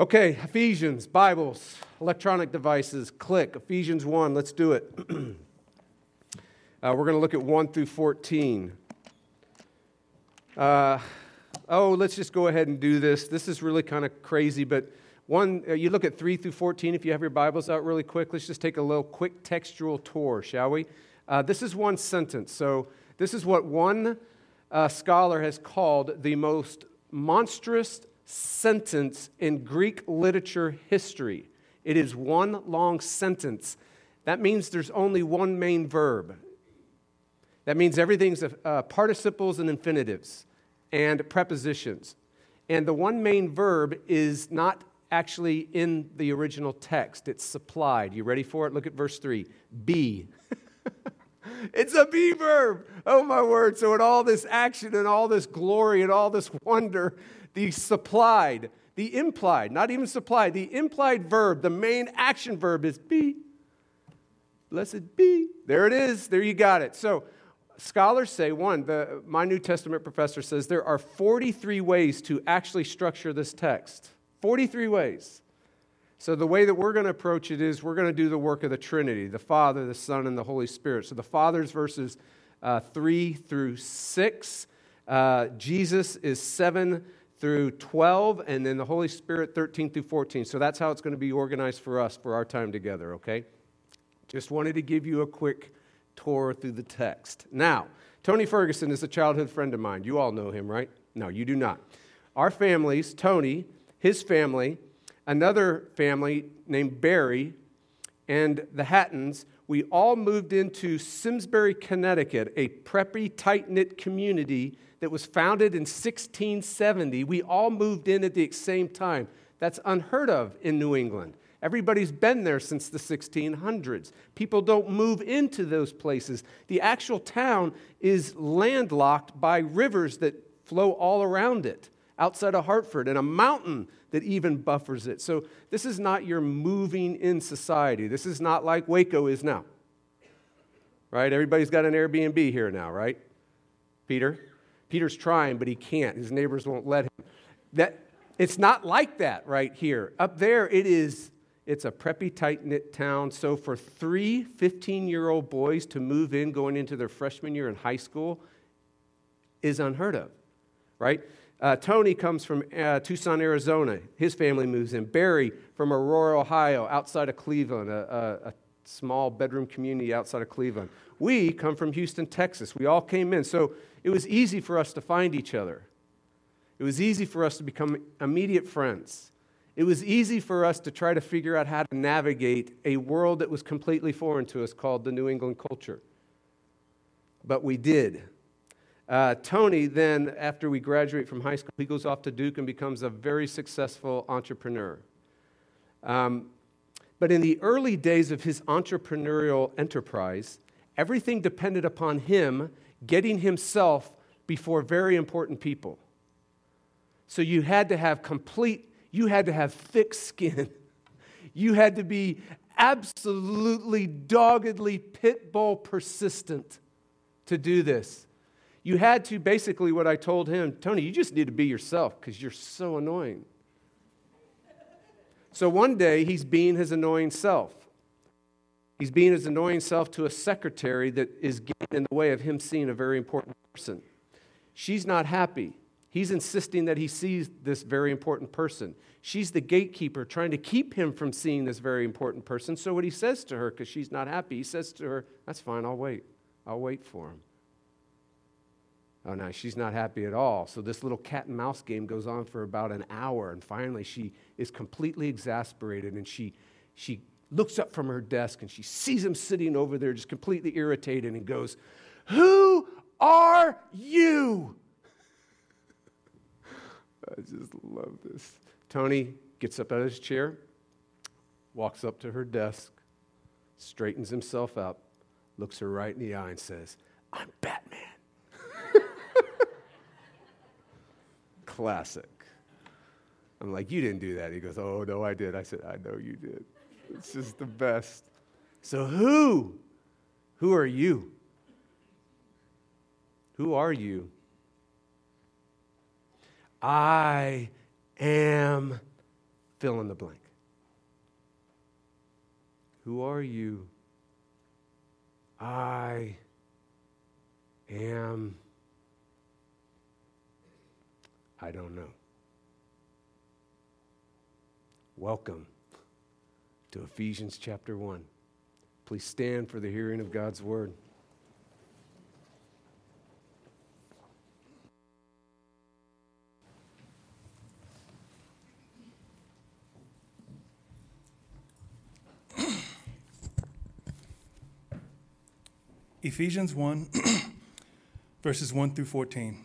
Okay, Ephesians, Bibles, electronic devices, click. Ephesians 1, let's do it. uh, we're going to look at 1 through 14. Uh, oh, let's just go ahead and do this. This is really kind of crazy, but one, uh, you look at 3 through 14 if you have your Bibles out really quick. Let's just take a little quick textual tour, shall we? Uh, this is one sentence. So, this is what one uh, scholar has called the most monstrous sentence in Greek literature history. It is one long sentence. That means there's only one main verb. That means everything's uh, participles and infinitives and prepositions. And the one main verb is not actually in the original text, it's supplied. You ready for it? Look at verse 3 be. it's a be verb. Oh, my word. So, in all this action and all this glory and all this wonder, the supplied, the implied, not even supplied, the implied verb, the main action verb is be. Blessed be. There it is. There you got it. So, scholars say one, the, my New Testament professor says there are 43 ways to actually structure this text. 43 ways. So, the way that we're going to approach it is we're going to do the work of the Trinity the Father, the Son, and the Holy Spirit. So, the Father's verses uh, 3 through 6. Uh, Jesus is 7 through 12, and then the Holy Spirit 13 through 14. So that's how it's going to be organized for us for our time together, okay? Just wanted to give you a quick tour through the text. Now, Tony Ferguson is a childhood friend of mine. You all know him, right? No, you do not. Our families, Tony, his family, another family named Barry, and the Hattons, we all moved into Simsbury, Connecticut, a preppy, tight knit community that was founded in 1670. We all moved in at the same time. That's unheard of in New England. Everybody's been there since the 1600s. People don't move into those places. The actual town is landlocked by rivers that flow all around it outside of Hartford and a mountain that even buffers it. So, this is not your moving in society. This is not like Waco is now. Right? Everybody's got an Airbnb here now, right? Peter? Peter's trying, but he can't. His neighbors won't let him. That, it's not like that right here. Up there, it is, it's a preppy, tight knit town. So for three 15 year old boys to move in going into their freshman year in high school is unheard of, right? Uh, Tony comes from uh, Tucson, Arizona. His family moves in. Barry from Aurora, Ohio, outside of Cleveland, a, a, a small bedroom community outside of Cleveland. We come from Houston, Texas. We all came in. So it was easy for us to find each other. It was easy for us to become immediate friends. It was easy for us to try to figure out how to navigate a world that was completely foreign to us called the New England culture. But we did. Uh, Tony, then, after we graduate from high school, he goes off to Duke and becomes a very successful entrepreneur. Um, but in the early days of his entrepreneurial enterprise, everything depended upon him getting himself before very important people. So you had to have complete, you had to have thick skin. You had to be absolutely doggedly pit bull persistent to do this. You had to basically what I told him, Tony, you just need to be yourself because you're so annoying. So one day he's being his annoying self. He's being his annoying self to a secretary that is getting in the way of him seeing a very important person. She's not happy. He's insisting that he sees this very important person. She's the gatekeeper trying to keep him from seeing this very important person. So, what he says to her, because she's not happy, he says to her, That's fine, I'll wait. I'll wait for him. Oh, no, she's not happy at all. So, this little cat and mouse game goes on for about an hour. And finally, she is completely exasperated and she, she looks up from her desk and she sees him sitting over there just completely irritated and goes, Who are you? I just love this. Tony gets up out of his chair, walks up to her desk, straightens himself up, looks her right in the eye, and says, I'm Classic. I'm like, You didn't do that. He goes, Oh, no, I did. I said, I know you did. It's just the best. So, who? Who are you? Who are you? I am fill in the blank. Who are you? I am. I don't know. Welcome to Ephesians chapter 1. Please stand for the hearing of God's word. Ephesians 1, verses 1 through 14.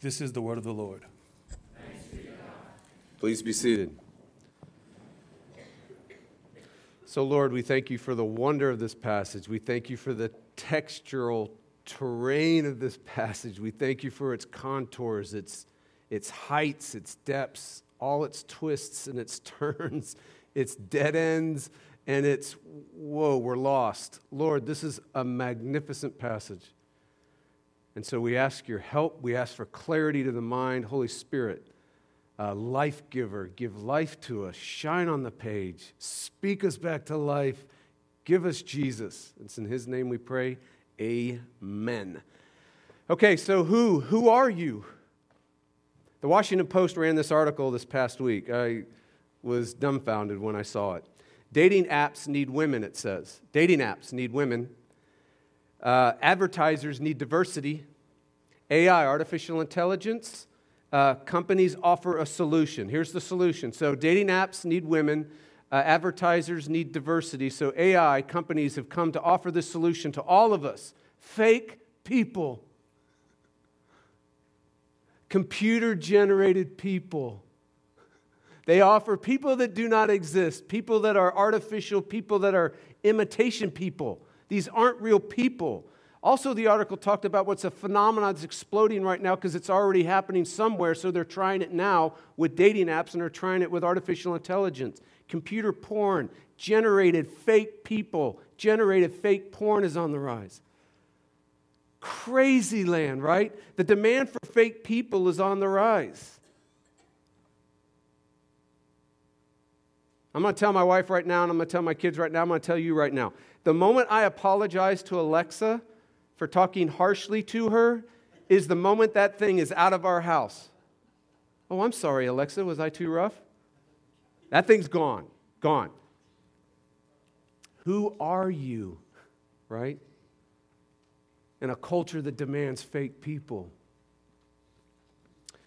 This is the word of the Lord. Be Please be seated. So, Lord, we thank you for the wonder of this passage. We thank you for the textural terrain of this passage. We thank you for its contours, its, its heights, its depths, all its twists and its turns it's dead ends, and it's, whoa, we're lost. Lord, this is a magnificent passage. And so we ask your help. We ask for clarity to the mind. Holy Spirit, uh, life giver, give life to us. Shine on the page. Speak us back to life. Give us Jesus. It's in his name we pray. Amen. Okay, so who? Who are you? The Washington Post ran this article this past week. I was dumbfounded when I saw it. Dating apps need women, it says. Dating apps need women. Uh, advertisers need diversity. AI, artificial intelligence, uh, companies offer a solution. Here's the solution. So, dating apps need women. Uh, advertisers need diversity. So, AI companies have come to offer this solution to all of us fake people, computer generated people. They offer people that do not exist, people that are artificial, people that are imitation people. These aren't real people. Also, the article talked about what's a phenomenon that's exploding right now because it's already happening somewhere, so they're trying it now with dating apps and they're trying it with artificial intelligence. Computer porn, generated fake people, generated fake porn is on the rise. Crazy land, right? The demand for fake people is on the rise. I'm going to tell my wife right now, and I'm going to tell my kids right now, I'm going to tell you right now. The moment I apologize to Alexa for talking harshly to her is the moment that thing is out of our house. Oh, I'm sorry, Alexa, was I too rough? That thing's gone, gone. Who are you, right? In a culture that demands fake people.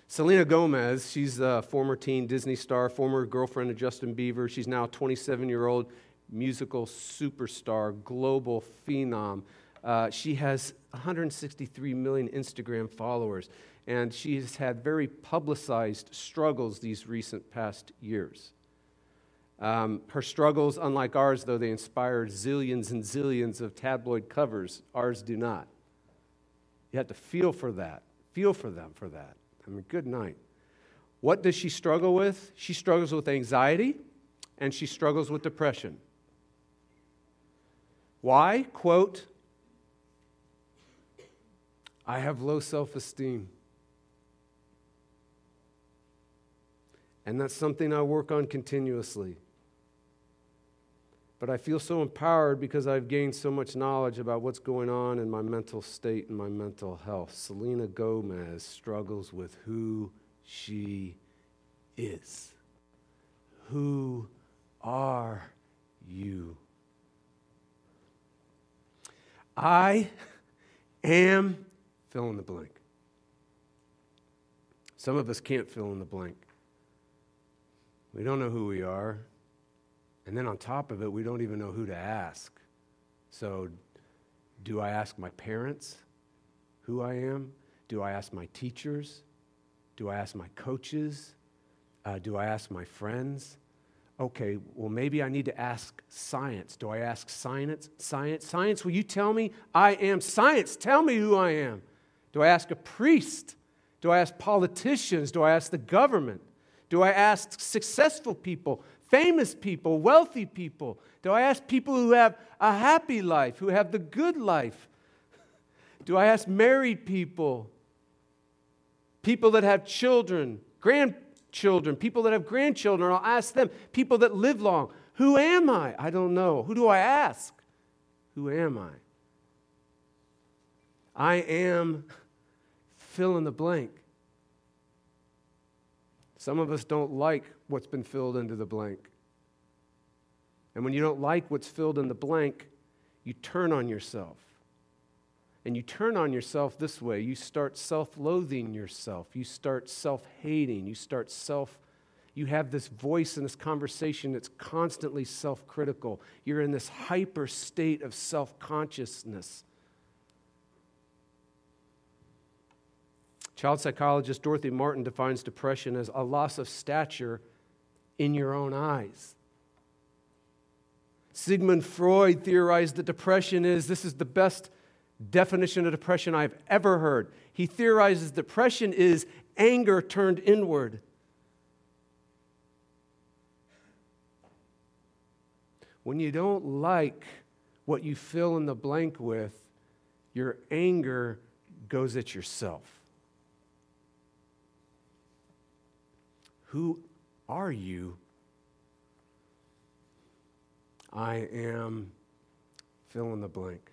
Selena Gomez, she's a former teen Disney star, former girlfriend of Justin Bieber. She's now a 27 year old musical superstar, global phenom. Uh, she has 163 million Instagram followers, and she has had very publicized struggles these recent past years. Um, her struggles, unlike ours, though, they inspired zillions and zillions of tabloid covers. Ours do not. You have to feel for that, feel for them for that. I mean, good night. What does she struggle with? She struggles with anxiety and she struggles with depression. Why? Quote, I have low self esteem. And that's something I work on continuously. But I feel so empowered because I've gained so much knowledge about what's going on in my mental state and my mental health. Selena Gomez struggles with who she is. Who are you? I am fill in the blank. Some of us can't fill in the blank. We don't know who we are. And then on top of it, we don't even know who to ask. So, do I ask my parents who I am? Do I ask my teachers? Do I ask my coaches? Uh, do I ask my friends? Okay, well, maybe I need to ask science. Do I ask science? Science? Science, will you tell me I am science? Tell me who I am. Do I ask a priest? Do I ask politicians? Do I ask the government? Do I ask successful people, famous people, wealthy people? Do I ask people who have a happy life, who have the good life? Do I ask married people, people that have children, grandchildren, people that have grandchildren? I'll ask them, people that live long. Who am I? I don't know. Who do I ask? Who am I? I am fill in the blank. Some of us don't like what's been filled into the blank. And when you don't like what's filled in the blank, you turn on yourself. And you turn on yourself this way you start self loathing yourself, you start self hating, you start self. You have this voice in this conversation that's constantly self critical. You're in this hyper state of self consciousness. Child psychologist Dorothy Martin defines depression as a loss of stature in your own eyes. Sigmund Freud theorized that depression is this is the best definition of depression I've ever heard. He theorizes depression is anger turned inward. When you don't like what you fill in the blank with, your anger goes at yourself. Who are you? I am fill in the blank.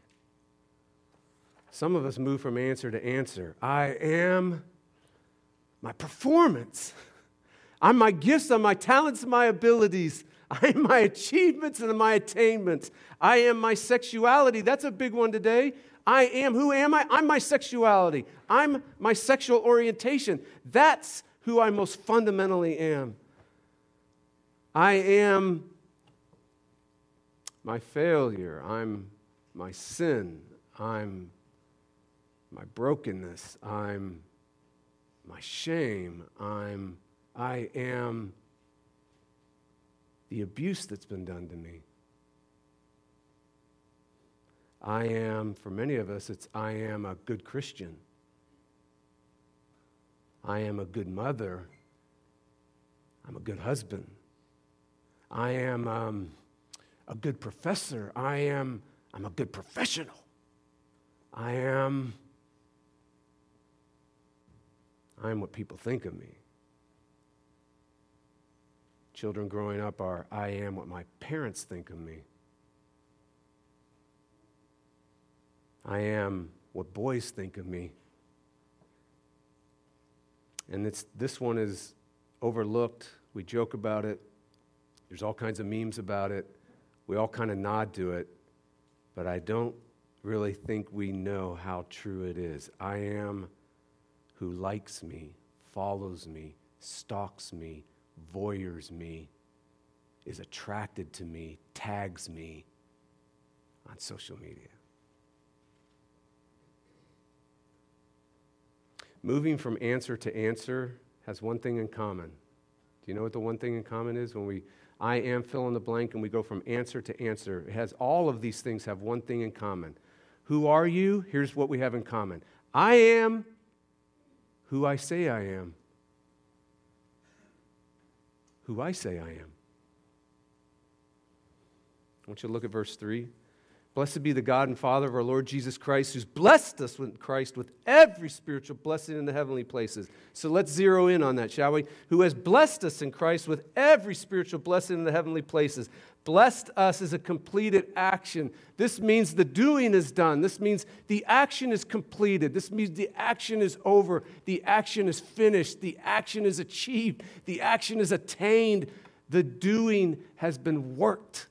Some of us move from answer to answer. I am my performance. I'm my gifts, I'm my talents, my abilities. I am my achievements and my attainments. I am my sexuality. That's a big one today. I am. Who am I? I'm my sexuality. I'm my sexual orientation. That's who I most fundamentally am. I am my failure. I'm my sin. I'm my brokenness. I'm my shame. I'm I am the abuse that's been done to me. I am, for many of us, it's I am a good Christian. I am a good mother. I'm a good husband. I am um, a good professor. I am I'm a good professional. I am I am what people think of me. Children growing up are I am what my parents think of me. I am what boys think of me. And it's, this one is overlooked. We joke about it. There's all kinds of memes about it. We all kind of nod to it. But I don't really think we know how true it is. I am who likes me, follows me, stalks me, voyeurs me, is attracted to me, tags me on social media. Moving from answer to answer has one thing in common. Do you know what the one thing in common is? When we, I am fill in the blank, and we go from answer to answer, it has all of these things have one thing in common. Who are you? Here's what we have in common I am who I say I am. Who I say I am. I want you to look at verse 3. Blessed be the God and Father of our Lord Jesus Christ, who's blessed us with Christ with every spiritual blessing in the heavenly places. So let's zero in on that, shall we? Who has blessed us in Christ with every spiritual blessing in the heavenly places. Blessed us is a completed action. This means the doing is done. This means the action is completed. This means the action is over. The action is finished. The action is achieved. The action is attained. The doing has been worked.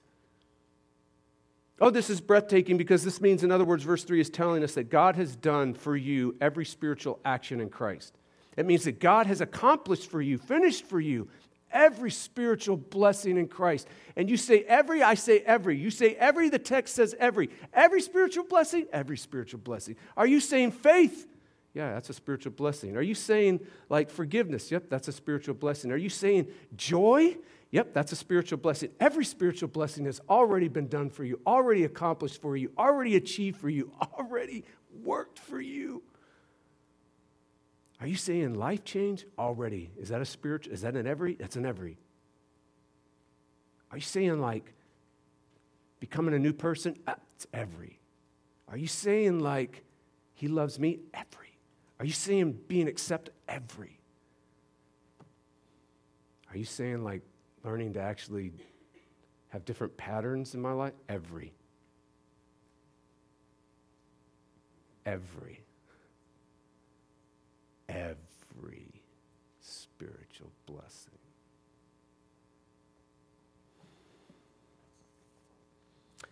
Oh, this is breathtaking because this means, in other words, verse 3 is telling us that God has done for you every spiritual action in Christ. It means that God has accomplished for you, finished for you, every spiritual blessing in Christ. And you say every, I say every. You say every, the text says every. Every spiritual blessing, every spiritual blessing. Are you saying faith? Yeah, that's a spiritual blessing. Are you saying like forgiveness? Yep, that's a spiritual blessing. Are you saying joy? Yep, that's a spiritual blessing. Every spiritual blessing has already been done for you, already accomplished for you, already achieved for you, already worked for you. Are you saying life change? Already. Is that a spiritual? Is that an every? That's an every. Are you saying like becoming a new person? Uh, it's every. Are you saying like he loves me? Every. Are you saying being accepted? Every. Are you saying like learning to actually have different patterns in my life? Every. Every. Every spiritual blessing.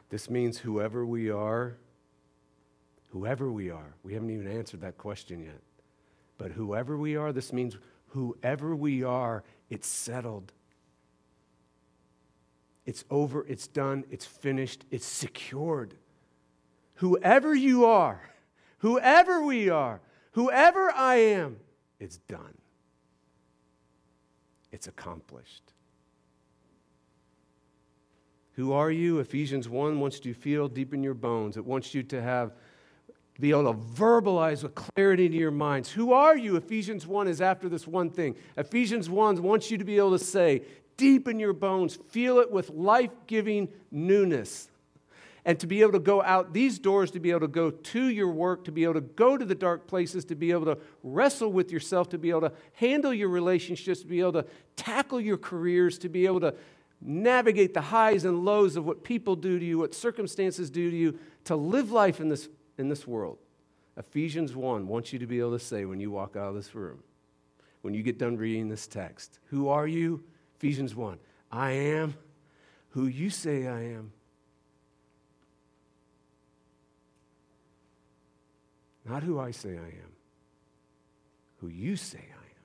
This means whoever we are, whoever we are, we haven't even answered that question yet. But whoever we are, this means whoever we are, it's settled. It's over, it's done, it's finished, it's secured. Whoever you are, whoever we are, whoever I am, it's done. It's accomplished. Who are you? Ephesians 1 wants you to feel deep in your bones. It wants you to have be able to verbalize with clarity to your minds. Who are you? Ephesians 1 is after this one thing. Ephesians 1 wants you to be able to say, deep in your bones. Feel it with life giving newness. And to be able to go out these doors, to be able to go to your work, to be able to go to the dark places, to be able to wrestle with yourself, to be able to handle your relationships, to be able to tackle your careers, to be able to navigate the highs and lows of what people do to you, what circumstances do to you, to live life in this, in this world. Ephesians 1 wants you to be able to say when you walk out of this room, when you get done reading this text, Who are you? Ephesians 1. I am who you say I am. Not who I say I am, who you say I am.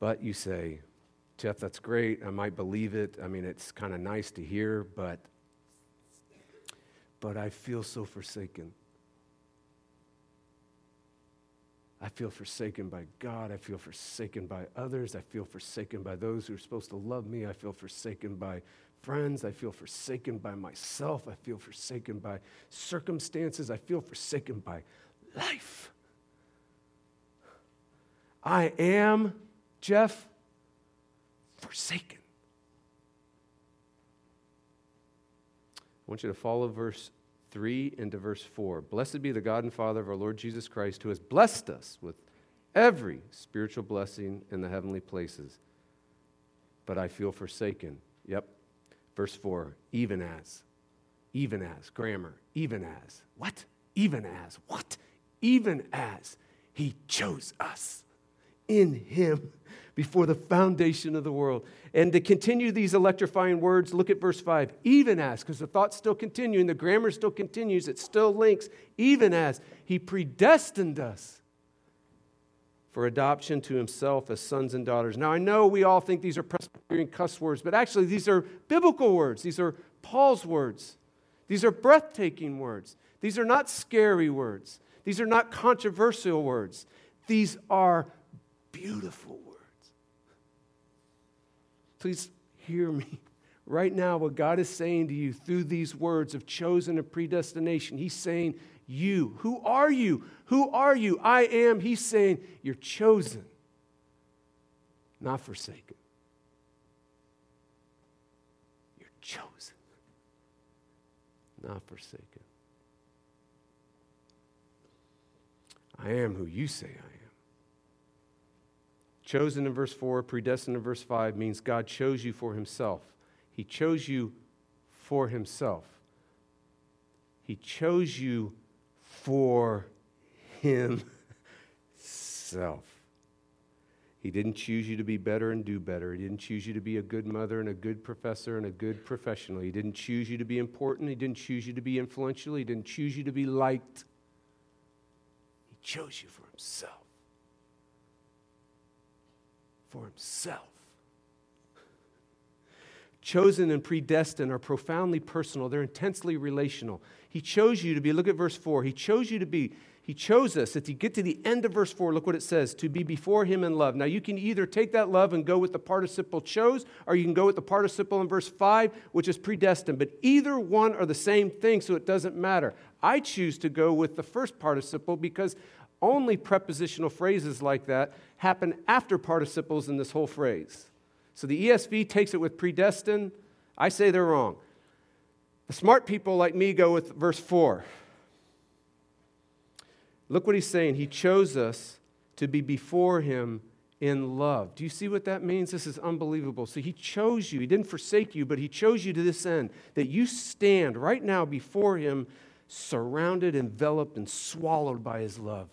But you say, Jeff, that's great. I might believe it. I mean, it's kind of nice to hear, but but I feel so forsaken. I feel forsaken by God. I feel forsaken by others. I feel forsaken by those who are supposed to love me. I feel forsaken by friends. I feel forsaken by myself. I feel forsaken by circumstances. I feel forsaken by life. I am, Jeff, forsaken. I want you to follow verse 3 into verse 4. Blessed be the God and Father of our Lord Jesus Christ, who has blessed us with every spiritual blessing in the heavenly places. But I feel forsaken. Yep. Verse 4 even as. Even as. Grammar. Even as. What? Even as. What? Even as he chose us in him before the foundation of the world. And to continue these electrifying words, look at verse 5. Even as, because the thought's still continuing, the grammar still continues, it still links. Even as he predestined us for adoption to himself as sons and daughters. Now, I know we all think these are Presbyterian cuss words, but actually, these are biblical words. These are Paul's words. These are breathtaking words. These are not scary words. These are not controversial words. These are beautiful words. Please hear me. Right now, what God is saying to you through these words of chosen and predestination, He's saying, You, who are you? Who are you? I am. He's saying, You're chosen, not forsaken. You're chosen, not forsaken. I am who you say I am. Chosen in verse 4, predestined in verse 5 means God chose you for himself. He chose you for himself. He chose you for himself. He didn't choose you to be better and do better. He didn't choose you to be a good mother and a good professor and a good professional. He didn't choose you to be important. He didn't choose you to be influential. He didn't choose you to be liked. He chose you for himself. For himself. Chosen and predestined are profoundly personal, they're intensely relational. He chose you to be, look at verse 4. He chose you to be he chose us. If you get to the end of verse 4, look what it says to be before Him in love. Now, you can either take that love and go with the participle chose, or you can go with the participle in verse 5, which is predestined. But either one are the same thing, so it doesn't matter. I choose to go with the first participle because only prepositional phrases like that happen after participles in this whole phrase. So the ESV takes it with predestined. I say they're wrong. The smart people like me go with verse 4. Look what he's saying. He chose us to be before him in love. Do you see what that means? This is unbelievable. So he chose you. He didn't forsake you, but he chose you to this end that you stand right now before him, surrounded, enveloped, and swallowed by his love.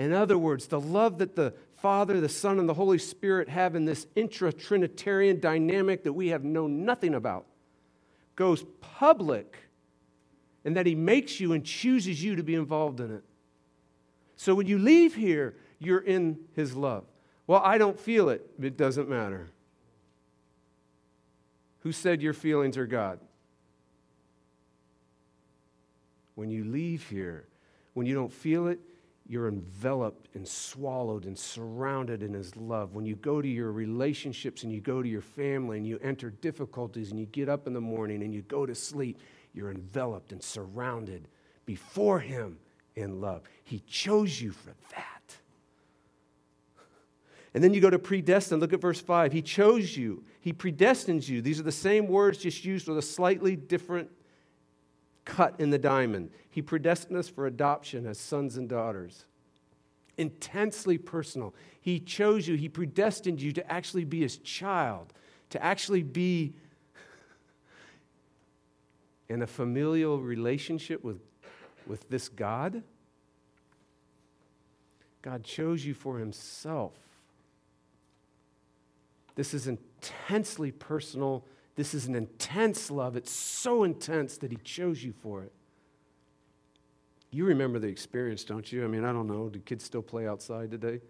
In other words, the love that the Father, the Son, and the Holy Spirit have in this intra Trinitarian dynamic that we have known nothing about goes public, and that he makes you and chooses you to be involved in it. So when you leave here, you're in his love. Well, I don't feel it. It doesn't matter. Who said your feelings are God? When you leave here, when you don't feel it, you're enveloped and swallowed and surrounded in His love. When you go to your relationships and you go to your family and you enter difficulties and you get up in the morning and you go to sleep, you're enveloped and surrounded before Him in love. He chose you for that. And then you go to predestined. Look at verse 5. He chose you, He predestines you. These are the same words, just used with a slightly different cut in the diamond. He predestined us for adoption as sons and daughters. Intensely personal. He chose you, He predestined you to actually be His child, to actually be in a familial relationship with with this God? God chose you for himself. This is intensely personal. This is an intense love. It's so intense that he chose you for it. You remember the experience, don't you? I mean, I don't know. Do kids still play outside today?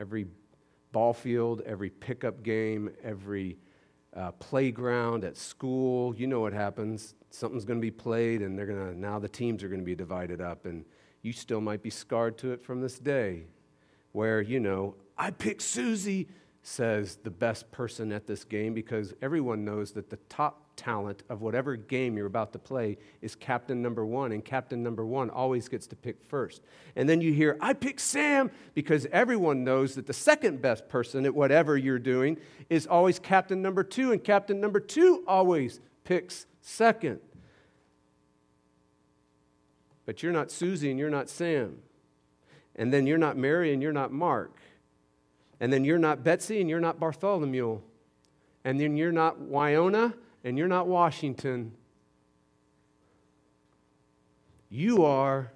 Every ball field, every pickup game, every uh, playground at school, you know what happens something's going to be played and they're going to now the teams are going to be divided up and you still might be scarred to it from this day where you know i pick susie says the best person at this game because everyone knows that the top talent of whatever game you're about to play is captain number one, and captain number one always gets to pick first. And then you hear, I pick Sam, because everyone knows that the second best person at whatever you're doing is always captain number two, and captain number two always picks second. But you're not Susie and you're not Sam. And then you're not Mary and you're not Mark. And then you're not Betsy and you're not Bartholomew. And then you're not Wyona and you're not Washington. You are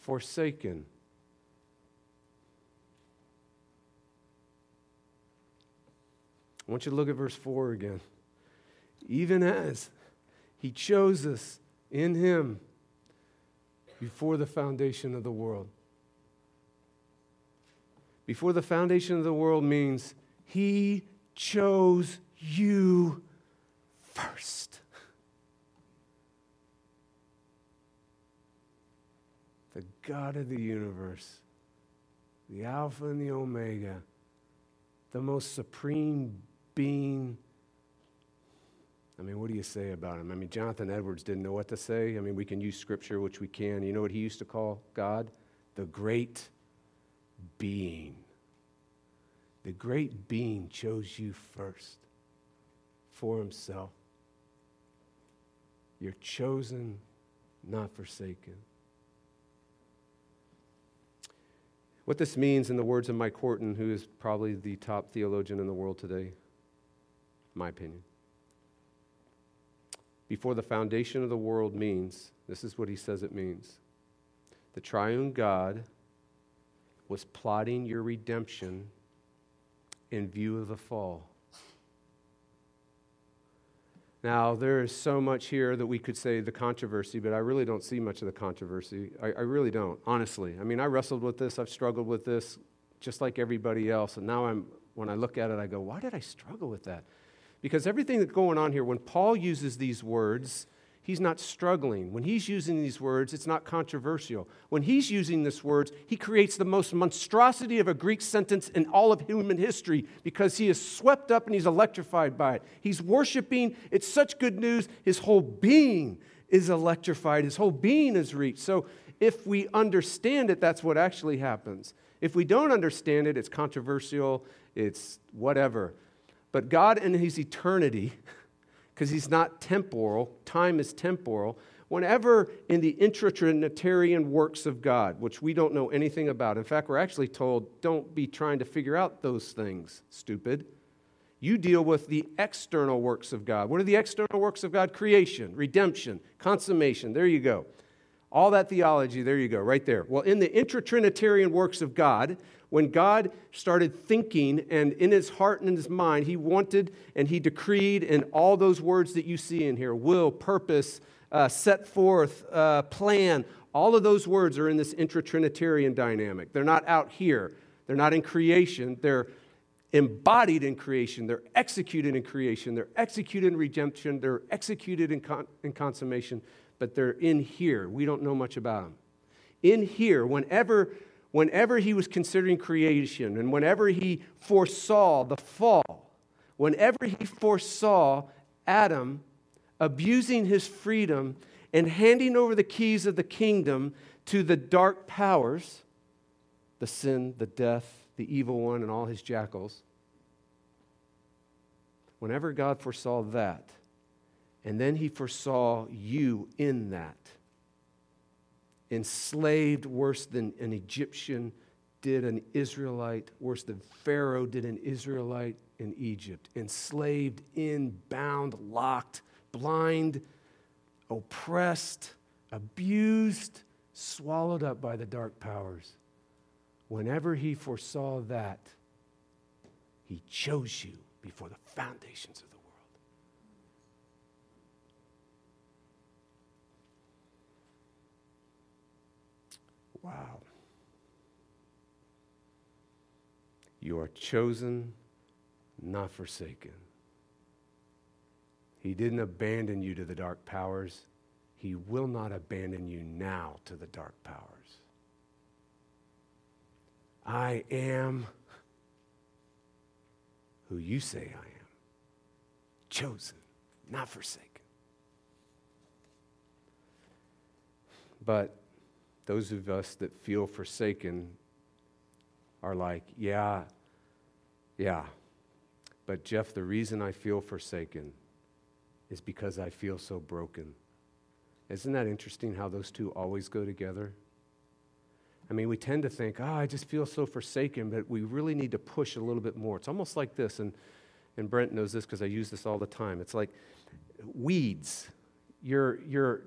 forsaken. I want you to look at verse 4 again even as He chose us in Him before the foundation of the world. Before the foundation of the world means He chose you first. The God of the universe, the Alpha and the Omega, the most supreme being I mean, what do you say about him? I mean, Jonathan Edwards didn't know what to say. I mean, we can use scripture, which we can. You know what he used to call God? The great being. The great being chose you first for himself. You're chosen, not forsaken. What this means, in the words of Mike Horton, who is probably the top theologian in the world today, my opinion, before the foundation of the world means, this is what he says it means. The triune God was plotting your redemption in view of the fall. Now, there is so much here that we could say the controversy, but I really don't see much of the controversy. I, I, really don't, honestly. I mean, I wrestled with this, I've struggled with this just like everybody else. And now I'm, when I look at it, I go, why did I struggle with that? Because everything that's going on here, when Paul uses these words, he's not struggling. When he's using these words, it's not controversial. When he's using these words, he creates the most monstrosity of a Greek sentence in all of human history because he is swept up and he's electrified by it. He's worshiping. It's such good news. His whole being is electrified, his whole being is reached. So if we understand it, that's what actually happens. If we don't understand it, it's controversial, it's whatever. But God in his eternity, because he's not temporal, time is temporal. Whenever in the intratrinitarian works of God, which we don't know anything about, in fact, we're actually told, don't be trying to figure out those things, stupid. You deal with the external works of God. What are the external works of God? Creation, redemption, consummation. There you go. All that theology, there you go, right there. Well, in the intratrinitarian works of God, when God started thinking and in his heart and in his mind, he wanted and he decreed, and all those words that you see in here will, purpose, uh, set forth, uh, plan all of those words are in this intratrinitarian dynamic. They're not out here, they're not in creation, they're embodied in creation, they're executed in creation, they're executed in redemption, they're executed in, con- in consummation, but they're in here. We don't know much about them. In here, whenever whenever he was considering creation and whenever he foresaw the fall, whenever he foresaw Adam abusing his freedom and handing over the keys of the kingdom to the dark powers, the sin, the death, the evil one, and all his jackals, whenever God foresaw that, and then he foresaw you in that, enslaved worse than an Egyptian did an Israelite, worse than Pharaoh did an Israelite in Egypt. Enslaved, in, bound, locked, blind, oppressed, abused, swallowed up by the dark powers. Whenever he foresaw that, he chose you before the foundations of the Wow. You are chosen, not forsaken. He didn't abandon you to the dark powers. He will not abandon you now to the dark powers. I am who you say I am chosen, not forsaken. But those of us that feel forsaken are like, yeah, yeah. But Jeff, the reason I feel forsaken is because I feel so broken. Isn't that interesting how those two always go together? I mean, we tend to think, oh, I just feel so forsaken, but we really need to push a little bit more. It's almost like this, and, and Brent knows this because I use this all the time. It's like weeds. You're, you're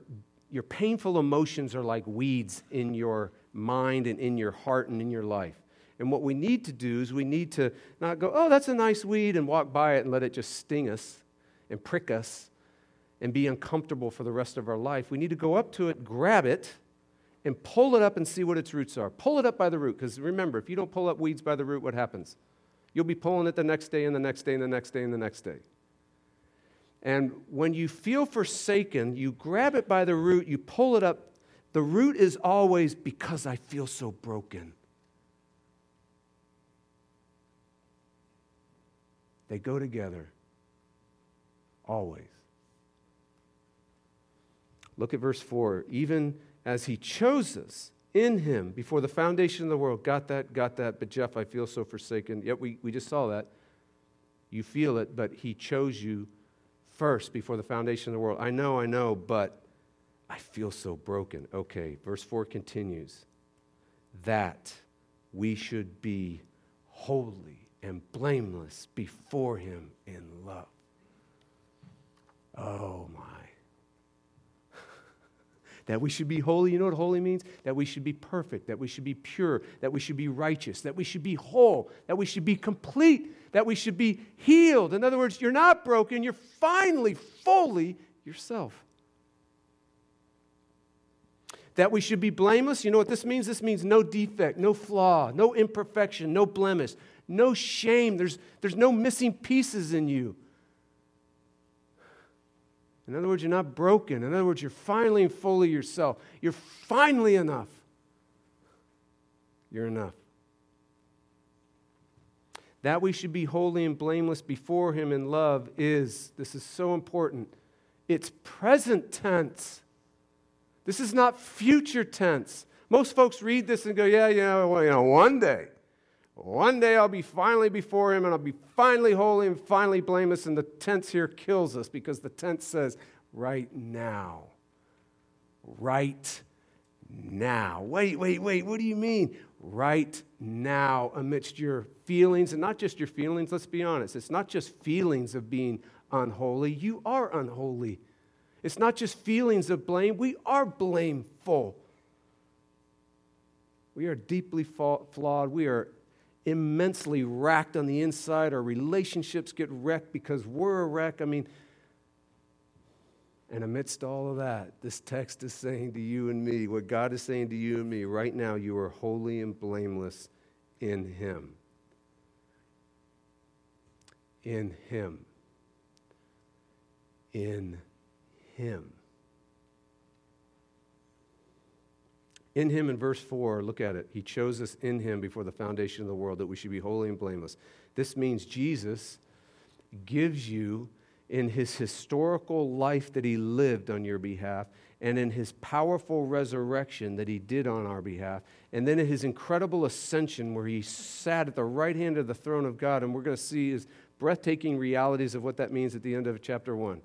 your painful emotions are like weeds in your mind and in your heart and in your life. And what we need to do is we need to not go, oh, that's a nice weed, and walk by it and let it just sting us and prick us and be uncomfortable for the rest of our life. We need to go up to it, grab it, and pull it up and see what its roots are. Pull it up by the root, because remember, if you don't pull up weeds by the root, what happens? You'll be pulling it the next day and the next day and the next day and the next day. And when you feel forsaken, you grab it by the root, you pull it up. The root is always because I feel so broken. They go together, always. Look at verse 4. Even as he chose us in him before the foundation of the world. Got that? Got that? But Jeff, I feel so forsaken. Yep, we, we just saw that. You feel it, but he chose you first before the foundation of the world. I know, I know, but I feel so broken. Okay, verse 4 continues that we should be holy and blameless before him in love. Oh my. That we should be holy. You know what holy means? That we should be perfect, that we should be pure, that we should be righteous, that we should be whole, that we should be complete, that we should be healed. In other words, you're not broken, you're finally, fully yourself. That we should be blameless. You know what this means? This means no defect, no flaw, no imperfection, no blemish, no shame. There's, there's no missing pieces in you. In other words, you're not broken. In other words, you're finally and fully yourself. You're finally enough. You're enough. That we should be holy and blameless before Him in love is, this is so important, it's present tense. This is not future tense. Most folks read this and go, yeah, yeah, well, you know, one day. One day I'll be finally before him and I'll be finally holy and finally blameless. And the tense here kills us because the tense says, right now. Right now. Wait, wait, wait. What do you mean? Right now, amidst your feelings, and not just your feelings, let's be honest. It's not just feelings of being unholy. You are unholy. It's not just feelings of blame. We are blameful. We are deeply flawed. We are immensely racked on the inside. Our relationships get wrecked because we're a wreck. I mean, and amidst all of that, this text is saying to you and me, what God is saying to you and me, right now, you are holy and blameless in Him. In Him. In Him. In him, in verse 4, look at it. He chose us in him before the foundation of the world that we should be holy and blameless. This means Jesus gives you, in his historical life that he lived on your behalf, and in his powerful resurrection that he did on our behalf, and then in his incredible ascension where he sat at the right hand of the throne of God. And we're going to see his breathtaking realities of what that means at the end of chapter 1.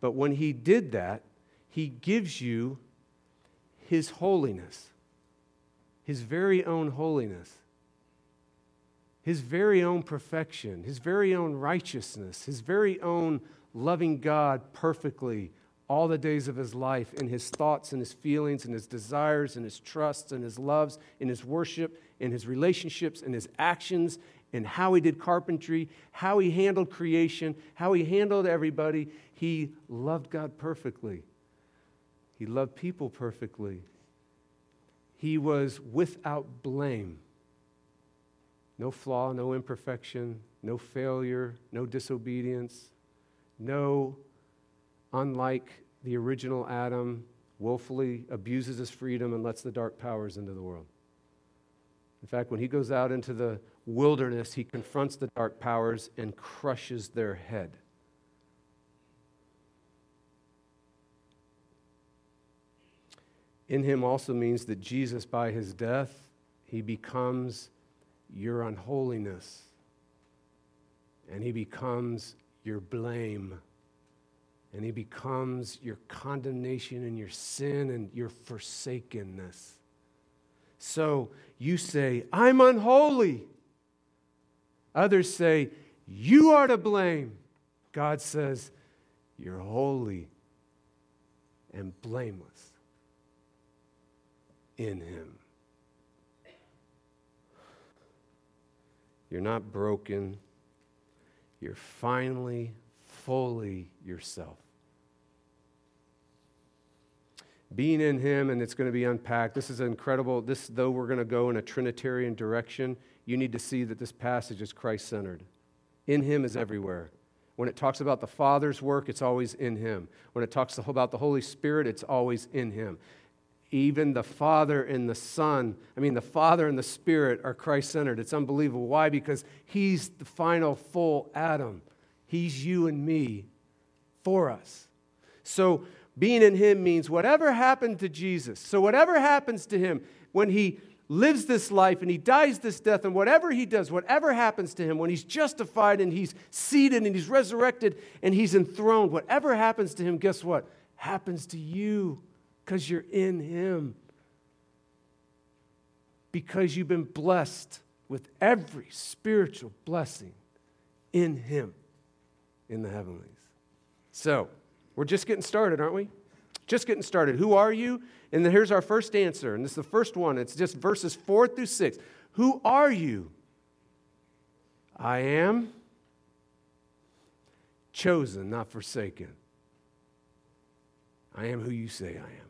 But when he did that, he gives you his holiness, his very own holiness, his very own perfection, his very own righteousness, his very own loving God perfectly all the days of his life in his thoughts and his feelings and his desires and his trusts and his loves, in his worship, in his relationships, in his actions, in how he did carpentry, how he handled creation, how he handled everybody. He loved God perfectly. He loved people perfectly. He was without blame. No flaw, no imperfection, no failure, no disobedience, no, unlike the original Adam, willfully abuses his freedom and lets the dark powers into the world. In fact, when he goes out into the wilderness, he confronts the dark powers and crushes their head. In him also means that Jesus, by his death, he becomes your unholiness and he becomes your blame and he becomes your condemnation and your sin and your forsakenness. So you say, I'm unholy. Others say, You are to blame. God says, You're holy and blameless in Him. You're not broken. You're finally, fully yourself. Being in Him, and it's going to be unpacked. This is incredible. This, though we're going to go in a Trinitarian direction, you need to see that this passage is Christ centered. In Him is everywhere. When it talks about the Father's work, it's always in Him. When it talks about the Holy Spirit, it's always in Him even the Father and the Son, I mean, the Father and the Spirit are Christ centered. It's unbelievable. Why? Because He's the final full Adam. He's you and me for us. So Being in him means whatever happened to Jesus. So, whatever happens to him when he lives this life and he dies this death, and whatever he does, whatever happens to him when he's justified and he's seated and he's resurrected and he's enthroned, whatever happens to him, guess what? Happens to you because you're in him. Because you've been blessed with every spiritual blessing in him in the heavenlies. So, we're just getting started, aren't we? Just getting started. Who are you? And then here's our first answer. And this is the first one. It's just verses four through six. Who are you? I am chosen, not forsaken. I am who you say I am.